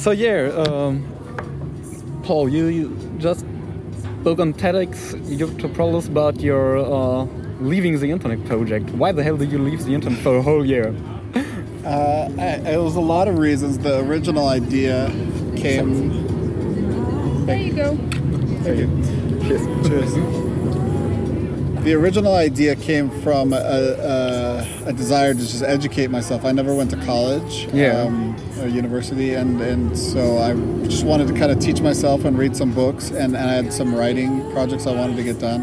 So yeah, um, Paul, you, you just spoke on TEDx Eurotropolis about your uh, leaving the internet project. Why the hell did you leave the internet for a whole year? Uh, I, it was a lot of reasons. The original idea came. There you go. Thank you. Cheers. Cheers. The original idea came from a, a, a, desire to just educate myself. I never went to college yeah. um, or university, and, and so I just wanted to kind of teach myself and read some books, and, and I had some writing projects I wanted to get done.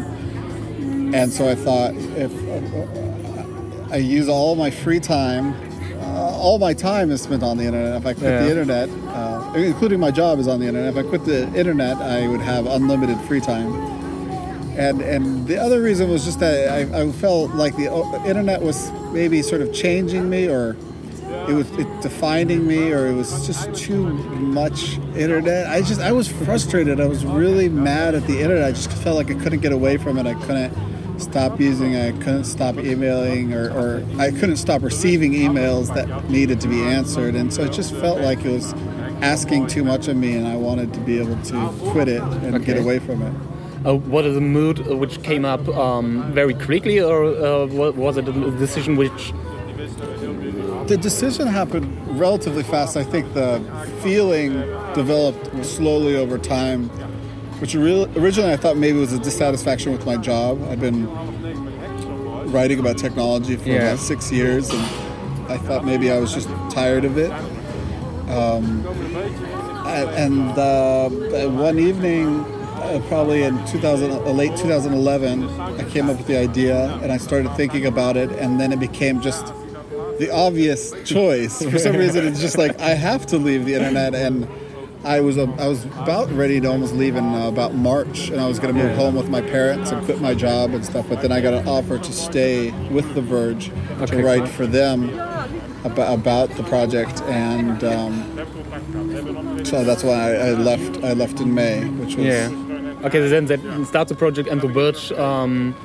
And so I thought if uh, I use all my free time, uh, all my time is spent on the internet. If I quit Yeah. the internet, uh, including my job is on the internet, if I quit the internet, I would have unlimited free time and and the other reason was just that I, I felt like the internet was maybe sort of changing me or it was it defining me or it was just too much internet. I just i was frustrated. I was really mad at the internet. I just felt like i couldn't get away from it. I couldn't stop using it. I couldn't stop emailing or, or i couldn't stop receiving emails that needed to be answered. And so it just felt like it was asking too much of me and i wanted to be able to quit it and get away from it. Uh, what is a mood which came up um, very quickly, or uh, was it a decision which? The decision happened relatively fast. I think the feeling developed slowly over time, which real, originally I thought maybe was a dissatisfaction with my job. I've been writing about technology for Yeah. about six years, and I thought maybe I was just tired of it. Um, and uh, one evening, uh, probably in 2000, uh, late 2011, I came up with the idea and I started thinking about it, and then it became just the obvious choice. For some reason, it's just like I have to leave the internet, and I was uh, I was about ready to almost leave in uh, about March, and I was going to move home with my parents and quit my job and stuff. But then I got an offer to stay with The Verge Okay, to write for them about, about the project, and um, so that's why I, I left. I left in May, which was Yeah. Okay, so then that start the project and the Verge um,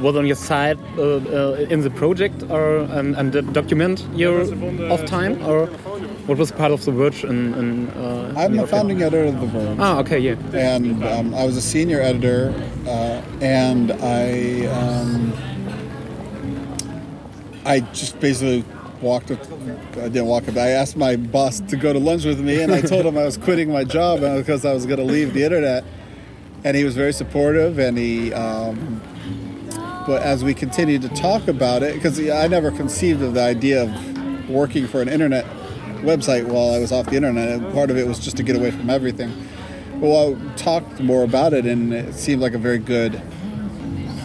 was on your side uh, uh, in the project, or and, and the document your off time, or what was part of the Verge? In, in, uh, I'm in the your- founding editor of The Verge. Ah, okay, yeah. and um, I was a senior editor, uh, and I um, I just basically walked. Up, I didn't walk up. I asked my boss to go to lunch with me, and I told him I was quitting my job uh, because I was going to leave the internet, and he was very supportive, and he. Um, but as we continued to talk about it, because I never conceived of the idea of working for an internet website while I was off the internet, and part of it was just to get away from everything. Well, I talked more about it, and it seemed like a very good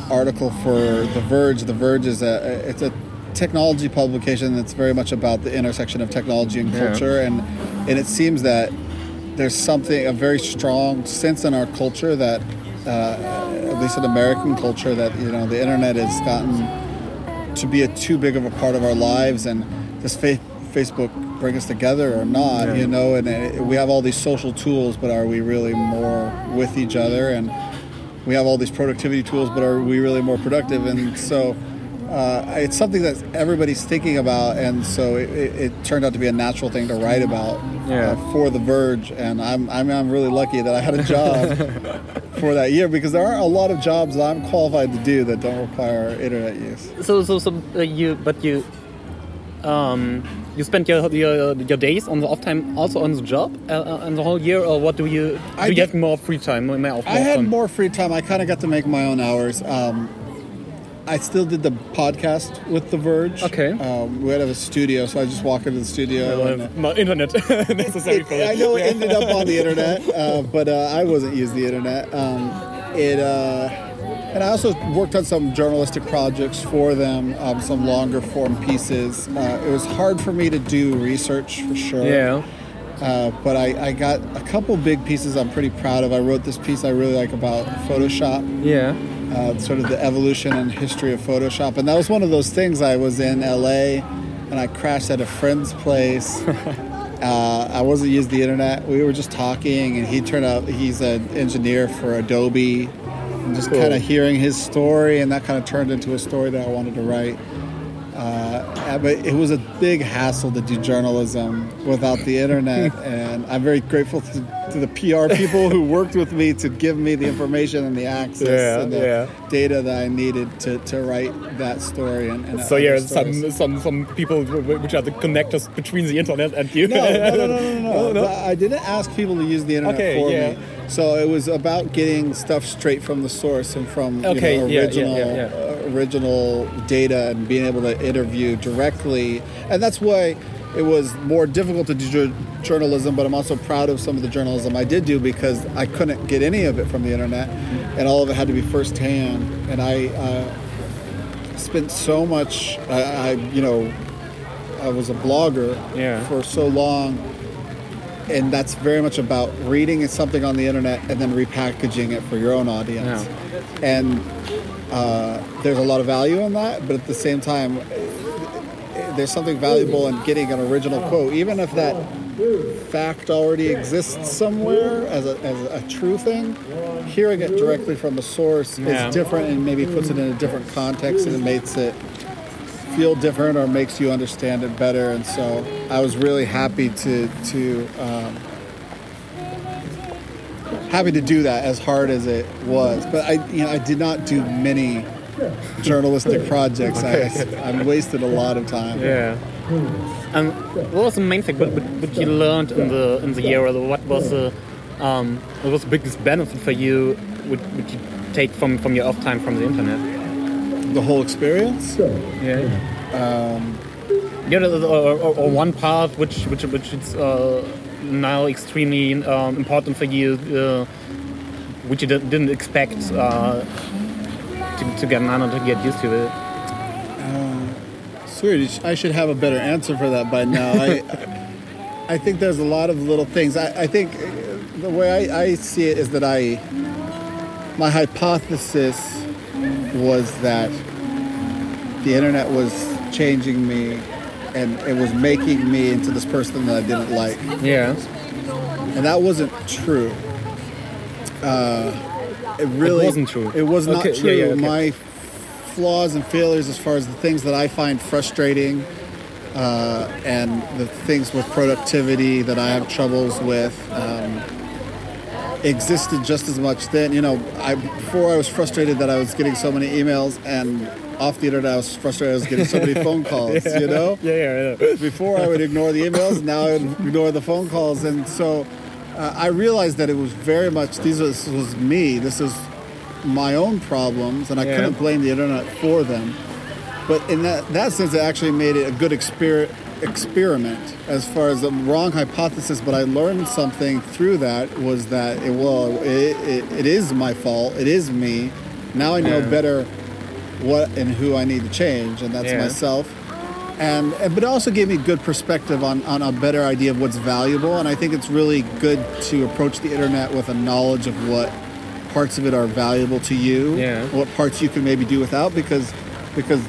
article for The Verge. The Verge is a it's a technology publication that's very much about the intersection of technology and Yeah. culture, and and it seems that there's something a very strong sense in our culture that, uh, at least in American culture, that you know the internet has gotten to be a too big of a part of our lives, and does fa- Facebook bring us together or not? Yeah. You know, and uh, we have all these social tools, but are we really more with each other? And we have all these productivity tools, but are we really more productive? And so. Uh, it's something that everybody's thinking about, and so it, it, it turned out to be a natural thing to write about Yeah. uh, for The Verge. And I'm, I'm, I'm really lucky that I had a job for that year because there are a lot of jobs that I'm qualified to do that don't require internet use. So, so, so uh, you, but you, um, you spent your, your your days on the off time also on the job uh, uh, and the whole year, or what do you? I do you did- have more free time? More off, I had time? more free time. I kind of got to make my own hours. Um, I still did the podcast with The Verge. Okay. Um, we had a studio, so I just walk into the studio. and, uh, My internet necessary it- for it. I know it ended up on the internet, uh, but uh, I wasn't using the internet. Um, it uh, and I also worked on some journalistic projects for them, um, some longer form pieces. Uh, it was hard for me to do research for sure. Yeah. Uh, but I, I got a couple big pieces I'm pretty proud of. I wrote this piece I really like about Photoshop Yeah. Uh, sort of the evolution and history of Photoshop. And that was one of those things. I was in LA and I crashed at a friend's place. uh, I wasn't using the internet. We were just talking, and he turned out he's an engineer for Adobe. And just Cool. kind of hearing his story, and that kind of turned into a story that I wanted to write. But it was a big hassle to do journalism without the internet, and I'm very grateful to, to the PR people who worked with me to give me the information and the access Yeah, and the yeah. data that I needed to, to write that story. And, and So yeah, stories. some some some people which are the connectors between the internet and you. No, no, no, no, no, no. no. I didn't ask people to use the internet Okay, for yeah. me. So it was about getting stuff straight from the source and from Okay, you know, yeah, yeah, original yeah, yeah. Original data and being able to interview directly. And that's why it was more difficult to do jour- journalism. But I'm also proud of some of the journalism I did do because I couldn't get any of it from the internet, and all of it had to be firsthand. And I uh, spent so much. I, I you know. I was a blogger Yeah. for so long and that's very much about reading something on the internet and then repackaging it for your own audience. And uh, there's a lot of value in that, but at the same time, there's something valuable in getting an original quote, even if that fact already exists somewhere as a, as a true thing. Hearing it directly from the source Yeah. is different and maybe puts it in a different context and it makes it feel different or makes you understand it better. And so I was really happy to to um, happy to do that as hard as it was. But I you know I did not do many journalistic projects. I, I wasted a lot of time. Yeah. And what was the main thing? What, what, you learned in the in the year? What was the um, what was the biggest benefit for you? Would, would you take from from your off time from the internet? The whole experience. Yeah. Um, yeah, or, or, or one part which which which is uh, now extremely um, important for you, uh, which you didn't didn't expect uh, to, to get on or to get used to it. Swedish. I should have a better answer for that by now. I, I think there's a lot of little things. I, I think uh, the way I, I see it is that I, my hypothesis was that the internet was changing me and it was making me into this person that I didn't like. Yeah. And that wasn't true. Uh, it really wasn't true. It was not Okay, yeah, true. yeah, okay. My flaws and failures, as far as the things that I find frustrating, uh, and the things with productivity that I have troubles with, um, existed just as much then. You know, I before I was frustrated that I was getting so many emails, and off the internet I was frustrated I was getting so many phone calls. You know Yeah, yeah, yeah. before I would ignore the emails, now I would ignore the phone calls, and so uh, I realized that it was very much these was, this was me. This is my own problems, and I Yeah. couldn't blame the internet for them. But in that that sense, it actually made it a good exper- experiment as far as the wrong hypothesis. But I learned something through that was that it well it, it, it is my fault. It is me. Now I know Yeah. better what and who I need to change, and that's Yeah. myself and and- but it also gave me good perspective on, on a better idea of what's valuable and i think it's really good to approach the internet with a knowledge of what parts of it are valuable to you Yeah. what parts you can maybe do without because because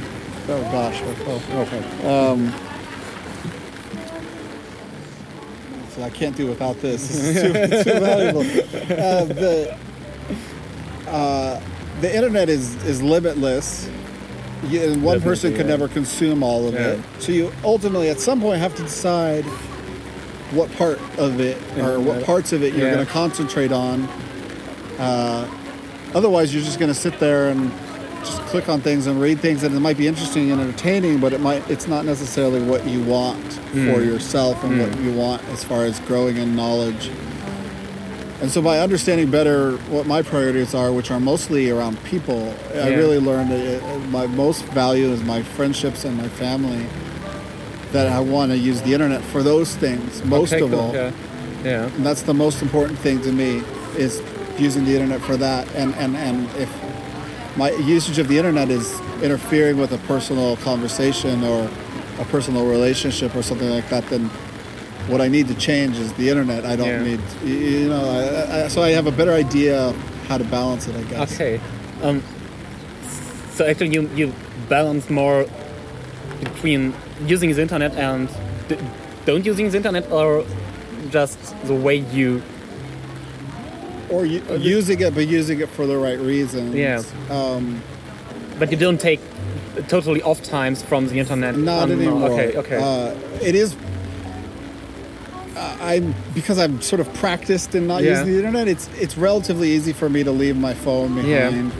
oh gosh oh, okay um, i can't do without this this is too, too valuable uh, the uh, the internet is is limitless you, and one Definitely, person could yeah. never consume all of Yeah. it. So you ultimately, at some point, have to decide what part of it or what parts of it you're Yeah. going to concentrate on. Uh, otherwise, you're just going to sit there and just click on things and read things, and it might be interesting and entertaining, but it might it's not necessarily what you want for Mm. yourself and what you want as far as growing in knowledge. And so, by understanding better what my priorities are, which are mostly around people, I really learned that it, my most value is my friendships and my family. That I want to use the internet for those things most Okay, of cool. all. Yeah. Yeah. And that's the most important thing to me is using the internet for that. And, and, and if my usage of the internet is interfering with a personal conversation or a personal relationship or something like that, then what I need to change is the internet. I don't Yeah. need, you- know, I, I, so I have a better idea how to balance it, I guess. Okay. Um, so actually, you you balance more between using the internet and d- don't using the internet, or just the way you. Or u- using it, but using it for the right reasons. Yeah. Um, But you don't take totally off times from the internet. Not Um, anymore. Okay, okay. Uh, it is. uh, I'm because I'm sort of practiced in not Yeah. using the internet. It's it's relatively easy for me to leave my phone Yeah. behind,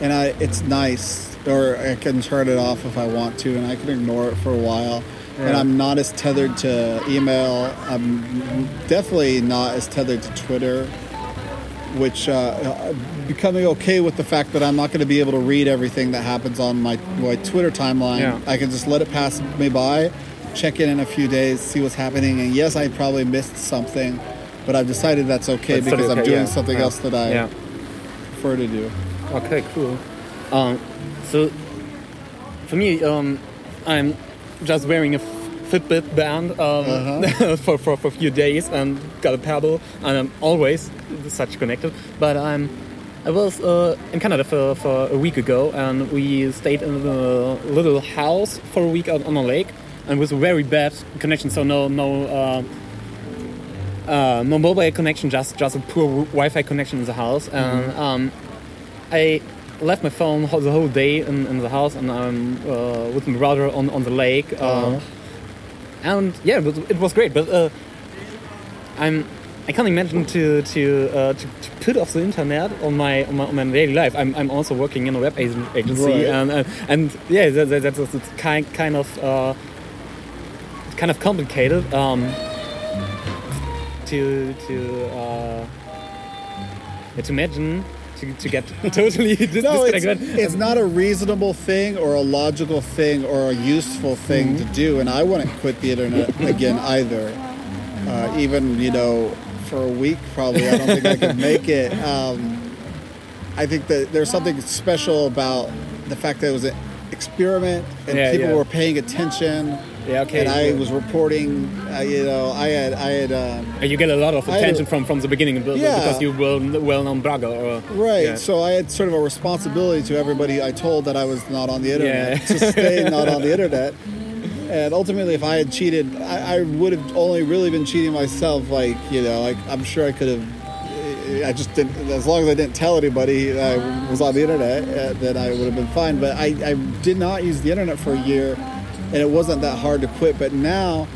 and I it's nice. Or I can turn it off if I want to, and I can ignore it for a while. And I'm not as tethered to email. I'm definitely not as tethered to Twitter which uh, uh, becoming okay with the fact that I'm not going to be able to read everything that happens on my, my Twitter timeline. Yeah. I can just let it pass me by, check in in a few days, see what's happening, and yes, I probably missed something, but I've decided that's okay That's because totally I'm doing yeah. something Yeah. else that I yeah. prefer to do. Okay, cool. Um, so for me, um, I'm just wearing a Fitbit band um, Uh-huh. for, for, for a few days and got a Pebble, and I'm always such connected. But I'm I was uh, in Canada for, for a week ago, and we stayed in a little house for a week out on a lake, and with a very bad connection. So no no. Uh, uh, no mobile connection, just just a poor Wi-Fi connection in the house, and um, I left my phone the whole day in, in the house, and I'm uh, with my brother on, on the lake. Uh, Uh-huh. And yeah, it was, it was great. But uh, I'm I can't imagine to to, uh, to to put off the internet on my on my, on my daily life. I'm, I'm also working in a web agency, Right. and, and and yeah, that, that, that's it's kind kind of uh, kind of complicated. Um, to to uh, to imagine to, to get totally No, it's, it's not a reasonable thing or a logical thing or a useful thing to do, and I wouldn't quit the internet again either. Uh, even you know, for a week probably, I don't think I could make it. Um, I think that there's something special about the fact that it was an experiment and Yeah, people yeah. were paying attention. Yeah, okay, And I was reporting. Uh, you know, I had I had. Um, And you get a lot of attention from, from the beginning Yeah. because you were well known blogger. Or, Right. yeah. So I had sort of a responsibility to everybody I told that I was not on the internet Yeah. to stay not on the internet. And ultimately, if I had cheated, I, I would have only really been cheating myself. Like you know, like I'm sure I could have. I just didn't. As long as I didn't tell anybody I was on the internet, uh, then I would have been fine. But I, I did not use the internet for a year, and it wasn't that hard to quit. But now,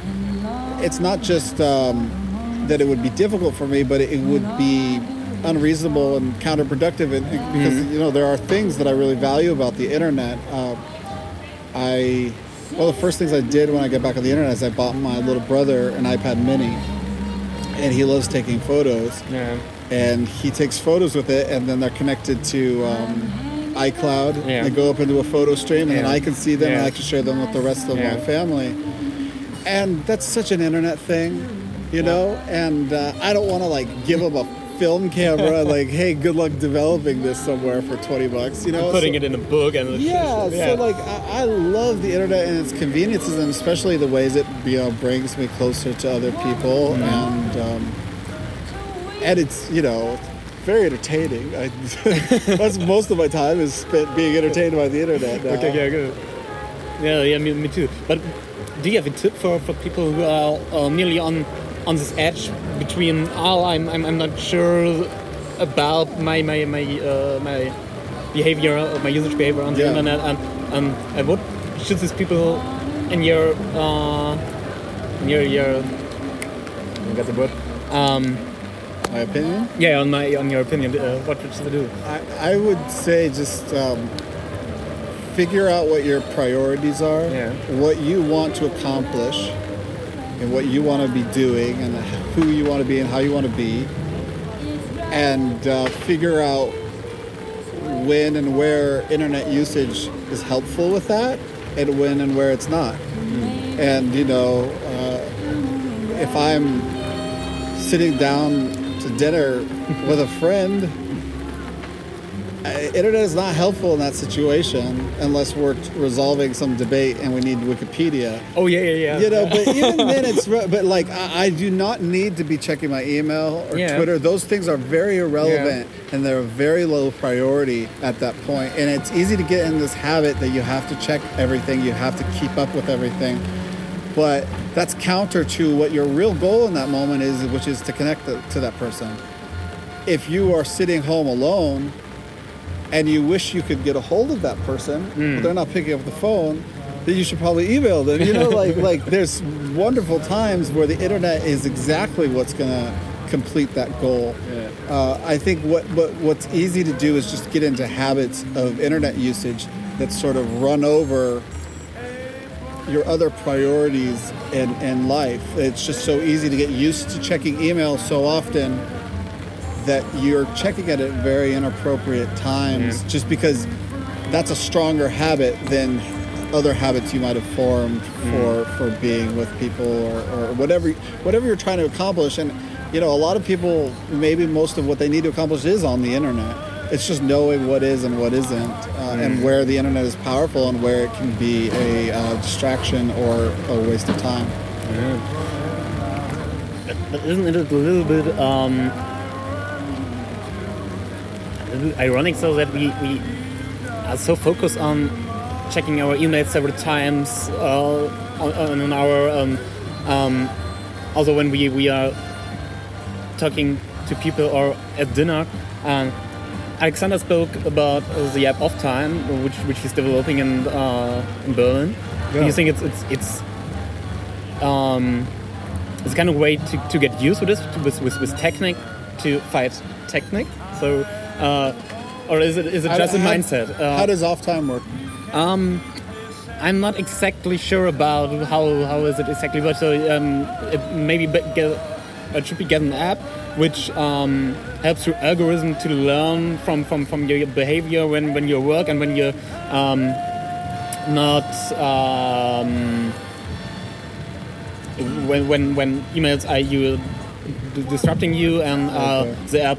it's not just um, that it would be difficult for me, but it would be unreasonable and counterproductive. And, and because you know there are things that I really value about the internet. Uh, I well, the first things I did when I got back on the internet is I bought my little brother an iPad Mini, and he loves taking photos. yeah. And he takes photos with it, and then they're connected to um, iCloud. Yeah. They go up into a photo stream, and then Yeah. I can see them, and Yeah. I can share them with the rest of my family. And that's such an internet thing, you know. And uh, I don't want to like give them a film camera, like, hey, good luck developing this somewhere for twenty bucks, you know. Putting So- it in a book and yeah, yeah. so like I, I love the internet and its conveniences, and especially the ways it you know brings me closer to other people, Mm-hmm. and um, and it's you know very entertaining. I, that's most of my time is spent being entertained by the internet. Now. Okay, yeah, good. Yeah, yeah, me, me too. But do you have a tip for, for people who are uh, nearly on on this edge between oh I'm I'm, I'm not sure about my my my uh, my behavior uh, my usage behavior on the Yeah. internet and and, and what should these people in your uh, in your your I got the word um, My opinion. yeah on my on your opinion uh, what should I do I, I would say just um, figure out what your priorities are, Yeah. what you want to accomplish, and what you want to be doing, and who you want to be, and how you want to be, and uh, figure out when and where internet usage is helpful with that, and when and where it's not. And you know, uh, if I'm sitting down to dinner with a friend internet is not helpful in that situation unless we're resolving some debate and we need Wikipedia. oh yeah yeah yeah You know, but even then, it's but like I, I do not need to be checking my email or Yeah. Twitter. Those things are very irrelevant and they're very low priority at that point. And it's easy to get in this habit that you have to check everything, you have to keep up with everything. But that's counter to what your real goal in that moment is, which is to connect the, to that person. If you are sitting home alone and you wish you could get a hold of that person, Hmm. but they're not picking up the phone, then you should probably email them. You know, like like there's wonderful times where the internet is exactly what's gonna complete that goal. Uh, I think what, what what's easy to do is just get into habits of internet usage that sort of run over your other priorities in, in life. It's just so easy to get used to checking email so often that you're checking it at very inappropriate times just because that's a stronger habit than other habits you might have formed hmm. for for being with people or, or whatever whatever you're trying to accomplish. And you know a lot of people maybe most of what they need to accomplish is on the internet. It's just knowing what is and what isn't uh, and where the internet is powerful and where it can be a uh, distraction or a waste of time But isn't it a little bit um, ironic so that we, we are so focused on checking our emails several times uh, on, on an hour, um, um, also when we, we are talking to people or at dinner. Um, Alexander spoke about uh, the app Off Time, which which he's developing in uh, in Berlin. Do you think it's it's it's um, it's kind of way to, to get used to this to, with, with with technique to fight technique. So, uh, or is it is it just a how- mindset? Uh, how does off time work um, I'm not exactly sure about how how is it exactly, but so um, it maybe be- get, it should be get an app which um, helps your algorithm to learn from, from, from your behavior when, when you work and when you're um, not um, when, when when emails are you disrupting you and uh, Okay. the app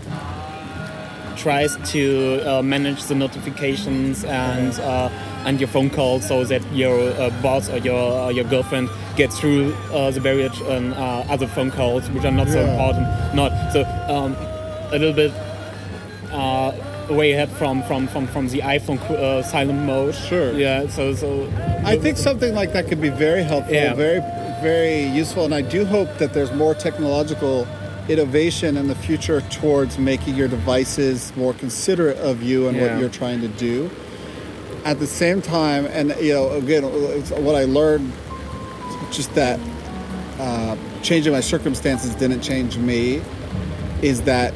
tries to uh, manage the notifications and uh, and your phone calls so that your uh, boss or your uh, your girlfriend gets through uh, the barrier and uh, other phone calls which are not so important. Not so um, a little bit uh, way ahead from from from from the iPhone uh, silent mode. Sure. Yeah. So so. I think something like that could be very helpful, Yeah. very, very useful, and I do hope that there's more technological innovation in the future towards making your devices more considerate of you and Yeah. what you're trying to do. At the same time, and you know, again, it's what I learned, just that uh, changing my circumstances didn't change me, is that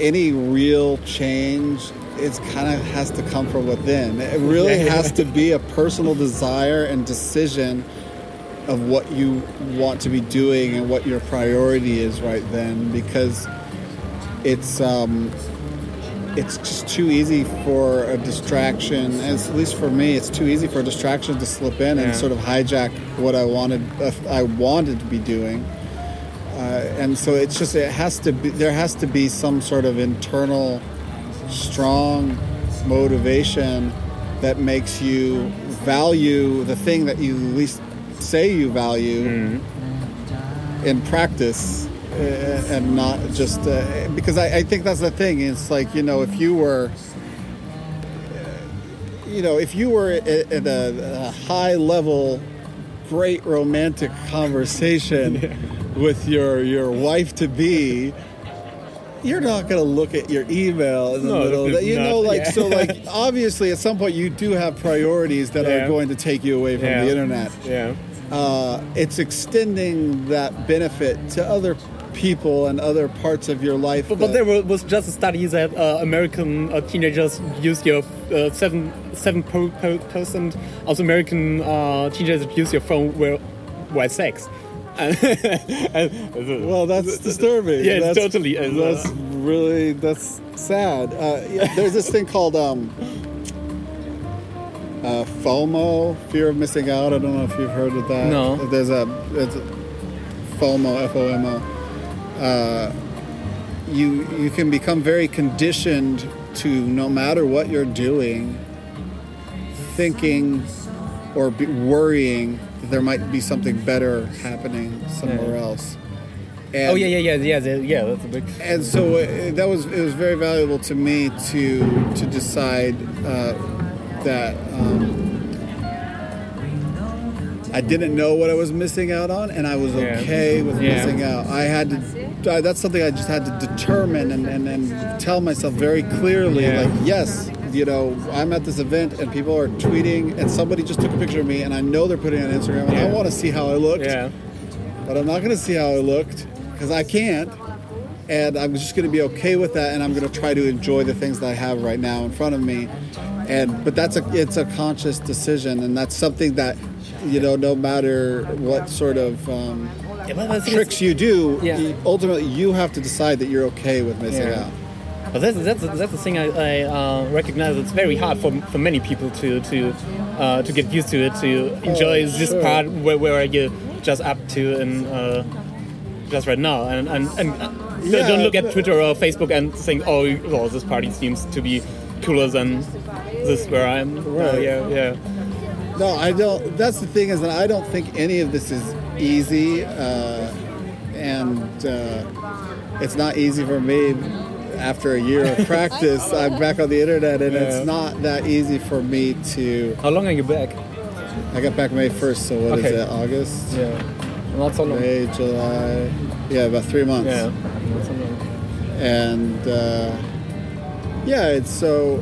any real change it's kind of has to come from within. It really has to be a personal desire and decision of what you want to be doing and what your priority is right then because it's um it's just too easy for a distraction at least for me it's too easy for a distraction to slip in Yeah. and sort of hijack what i wanted uh, i wanted to be doing. Uh, and so it's just it has to be there has to be some sort of internal strong motivation that makes you value the thing that you least say you value in practice and not just uh, because I, I think that's the thing it's like you know if you were you know if you were at, at a, a high level great romantic conversation with your your wife to be you're not going to look at your email in the No, middle of that. You not- know, like, yeah. so, like, obviously, at some point, you do have priorities that Yeah. are going to take you away from Yeah. the internet Yeah. uh, it's extending that benefit to other people and other parts of your life. But, but there wa- was just a study that uh, American uh, teenagers use your uh, seven seven per, per, percent of American uh, teenagers use your phone were while sex. Well, that's disturbing. Yeah, that's, totally, uh, That's really that's sad. Uh, yeah, there's this thing called um, uh, FOMO, fear of missing out. I don't know if you've heard of that. No. There's a, there's a FOMO, F O M O. Uh, you you can become very conditioned to no matter what you're doing, thinking or worrying that there might be something better happening somewhere else. And, oh yeah, yeah, yeah, yeah, yeah, yeah. That's a big. And so uh, that was it was very valuable to me to to decide uh, that um, I didn't know what I was missing out on, and I was Yeah. okay with Yeah. missing out. I had to. I, that's something I just had to determine and, and, and tell myself very clearly, Yeah. like, yes, you know, I'm at this event and people are tweeting, and somebody just took a picture of me, and I know they're putting it on Instagram, and I want to see how I looked, Yeah. but I'm not going to see how I looked because I can't. And I'm just going to be okay with that, and I'm going to try to enjoy the things that I have right now in front of me. And but that's a it's a conscious decision, and that's something that you know, no matter what sort of um, Yeah, but the thing is- tricks you do, Yeah. you- ultimately you have to decide that you're okay with missing Yeah. out. But that's that's that's the thing I, I uh, recognize. It's very hard for, for many people to to uh, to get used to it to enjoy this sure. part where, where you just up to and uh, just right now and and, and uh, Yeah, don't look at Twitter or Facebook and think oh well this party seems to be cooler than this where I'm. Uh, Right. yeah, yeah. No, I don't. That's the thing is that I don't think any of this is easy, uh, and uh, it's not easy for me. After a year of practice, I'm back on the internet, and Yeah. it's not that easy for me to. How long are you back? I got back May 1st, so what is Okay. it? August, Yeah, not so long. May, July. Yeah, about three months. Yeah, not so long. and uh, yeah, it's so.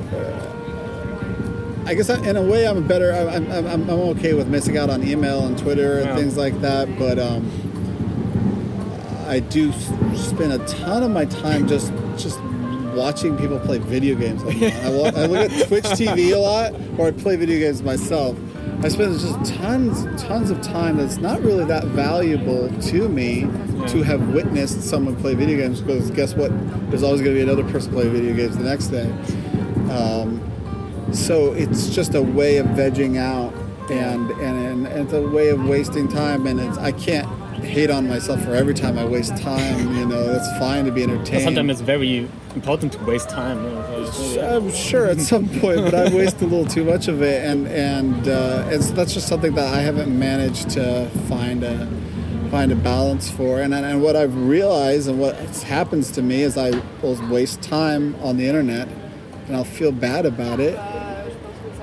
I guess I, in a way I'm better. I'm, I'm, I'm, I'm okay with missing out on email and Twitter and Yeah. things like that, but um, I do s- spend a ton of my time just just watching people play video games. I, wa- I look at Twitch TV a lot, or I play video games myself. I spend just tons, tons of time that's not really that valuable to me to have witnessed someone play video games. Because guess what? There's always going to be another person play video games the next day. Um, so it's just a way of vegging out, and and, and it's a way of wasting time. And it's, I can't hate on myself for every time I waste time. You know, it's fine to be entertained. Sometimes it's very important to waste time. you know, so- I'm sure at some point, but I waste a little too much of it, and and uh, and so that's just something that I haven't managed to find a find a balance for. And and what I've realized and what happens to me is I will waste time on the internet, and I'll feel bad about it,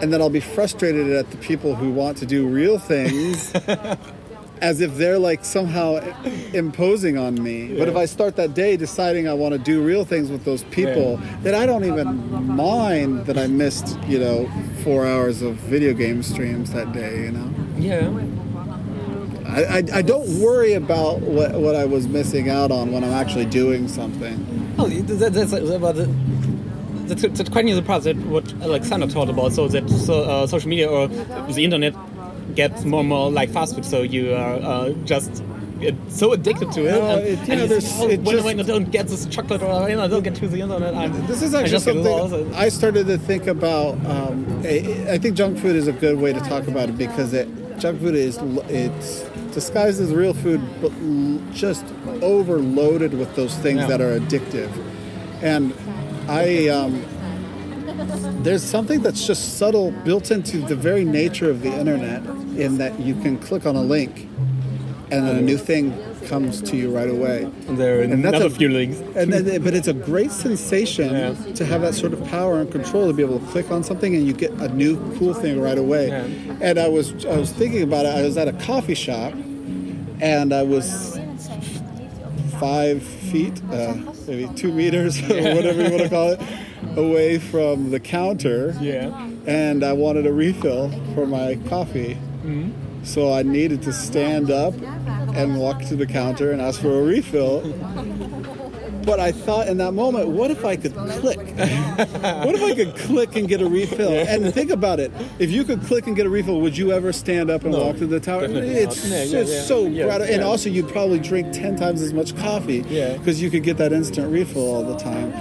and then I'll be frustrated at the people who want to do real things. As if they're like somehow imposing on me. But if I start that day deciding I want to do real things with those people, then I don't even mind that I missed, you know, four hours of video game streams that day, you know? yeah. I, I, I don't worry about what, what I was missing out on when I'm actually doing something. Oh, that, that's about the. That's, that's quite near the part that what Alexander talked about. So that so, uh, social media or the internet gets more and more like fast food. So you are uh, just so addicted to it. No, and, it- and there's- oh, it when, just- when I don't get this chocolate or you know, I don't get to the internet, I'm, This is I actually just something I started to think about. Um, I I think junk food is a good way to talk about it because it junk food is it's disguised as real food, but l- just overloaded with those things Yeah. that are addictive. And I um, there's something that's just subtle built into the very nature of the internet in that you can click on a link and a new thing comes to you right away. And there are And that's another a- few links. And then, but it's a great sensation Yeah. to have that sort of power and control to be able to click on something and you get a new cool thing right away. Yeah. And I was I was thinking about it. I was at a coffee shop, and I was five feet, uh, maybe two meters, or whatever you want to call it, away from the counter. Yeah. And I wanted a refill for my coffee. Mm-hmm. So I needed to stand up and walk to the counter and ask for a refill. But I thought in that moment, what if I could click? what if I could click and get a refill? And think about it. If you could click and get a refill, would you ever stand up and No, walk to the tower? It's. Yeah, yeah, so And also, you'd probably drink 10 times as much coffee because you could get that instant refill all the time.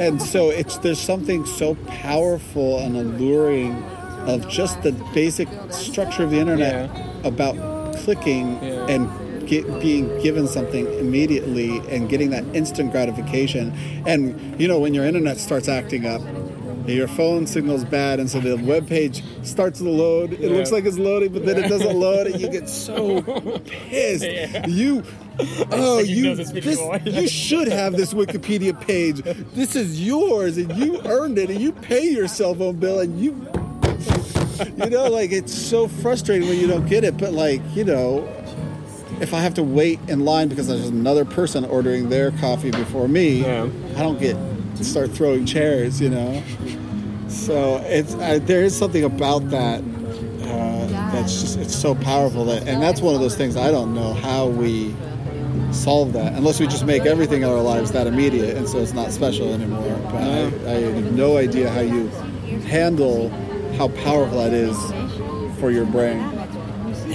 And so it's there's something so powerful and alluring of just the basic structure of the internet about clicking and get, being given something immediately and getting that instant gratification. And you know when your internet starts acting up, your phone signal's bad, and so the web page starts to load. It Yeah. looks like it's loading, but then it doesn't load, and you get so pissed. Yeah. You, oh, you this, you should have this Wikipedia page. This is yours, and you earned it, and you pay your cell phone bill, and you you know, like it's so frustrating when you don't get it. But like, you know, if I have to wait in line because there's another person ordering their coffee before me, Yeah. I don't get start throwing chairs. You know, So it's uh, there is something about that uh, that's just it's so powerful that, and that's one of those things I don't know how we solve that unless we just make everything in our lives that immediate, and so it's not special anymore. But I, I have no idea how you handle how powerful that is for your brain.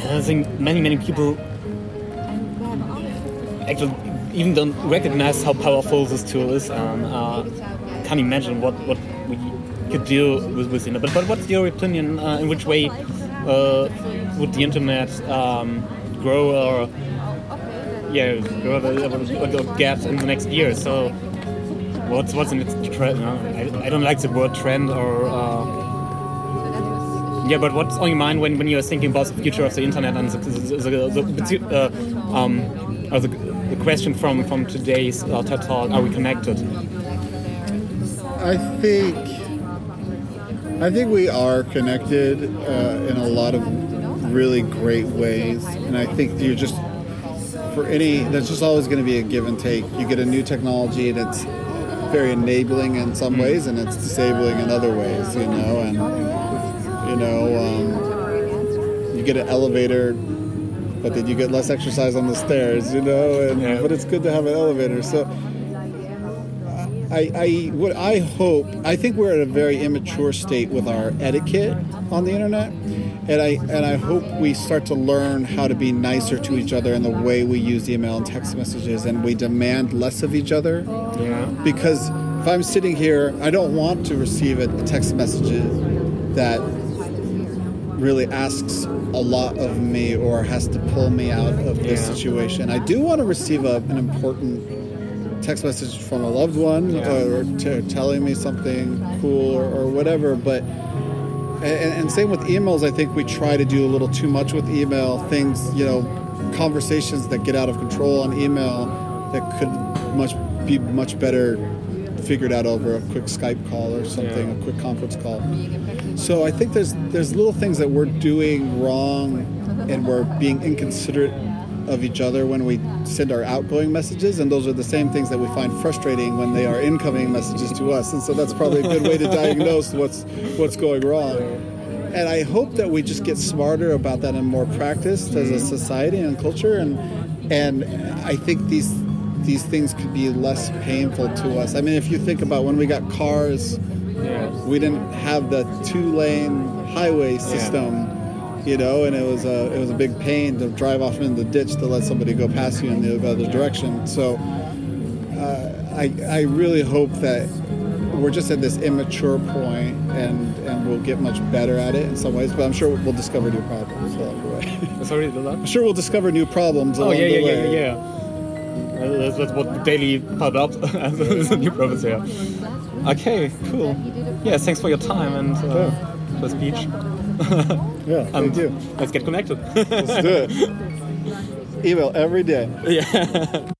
I think many, many people actually even don't recognize how powerful this tool is and uh, can't imagine what, what we could do with, with it. But, but what's your opinion? Uh, in which way uh, would the internet um, grow or yeah, grow or, or get in the next year? So what's what's in its trend? I, I don't like the word trend or uh, yeah, but what's on your mind when, when you're thinking about the future of the internet and the, the, the, the uh, um, uh, the, the question from from today's uh, TED Talk? Are we connected? I think I think we are connected uh, in a lot of really great ways, and I think you're just for any. There's just always going to be a give and take. You get a new technology, and it's very enabling in some ways, and it's disabling in other ways. You know, and you know, um, you get an elevator, but then you get less exercise on the stairs. You know, and Yeah. but it's good to have an elevator. So. I, I what I hope I think we're at a very immature state with our etiquette on the internet, and I and I hope we start to learn how to be nicer to each other in the way we use email and text messages, and we demand less of each other. Yeah. Because if I'm sitting here, I don't want to receive a text message that really asks a lot of me or has to pull me out of this Yeah. situation. I do want to receive a, an important text message from a loved one Yeah. or t- telling me something cool or, or whatever, but and, and same with emails. I think we try to do a little too much with email. Things, you know, conversations that get out of control on email that could much be much better figured out over a quick Skype call or something, Yeah. a quick conference call. So I think there's there's little things that we're doing wrong, and we're being inconsiderate of each other when we send our outgoing messages, and those are the same things that we find frustrating when they are incoming messages to us. And so that's probably a good way to diagnose what's what's going wrong. And I hope that we just get smarter about that and more practiced as a mm-hmm. society and culture. And and I think these these things could be less painful to us. I mean, if you think about when we got cars, Yeah. we didn't have the two lane highway system. You know, and it was a it was a big pain to drive off into the ditch to let somebody go past you in the other direction. So, uh, I I really hope that we're just at this immature point, and and we'll get much better at it in some ways. But I'm sure we'll discover new problems along the way. Sorry, the. I'm sure we'll discover new problems Oh along yeah, the yeah, yeah, way. yeah, yeah. Uh, That's, that's what daily pop up as a new here. Okay, cool. Yeah, thanks for your time and uh, the speech. Yeah, thank you. Let's get connected. Let's do it. Email every day. yeah.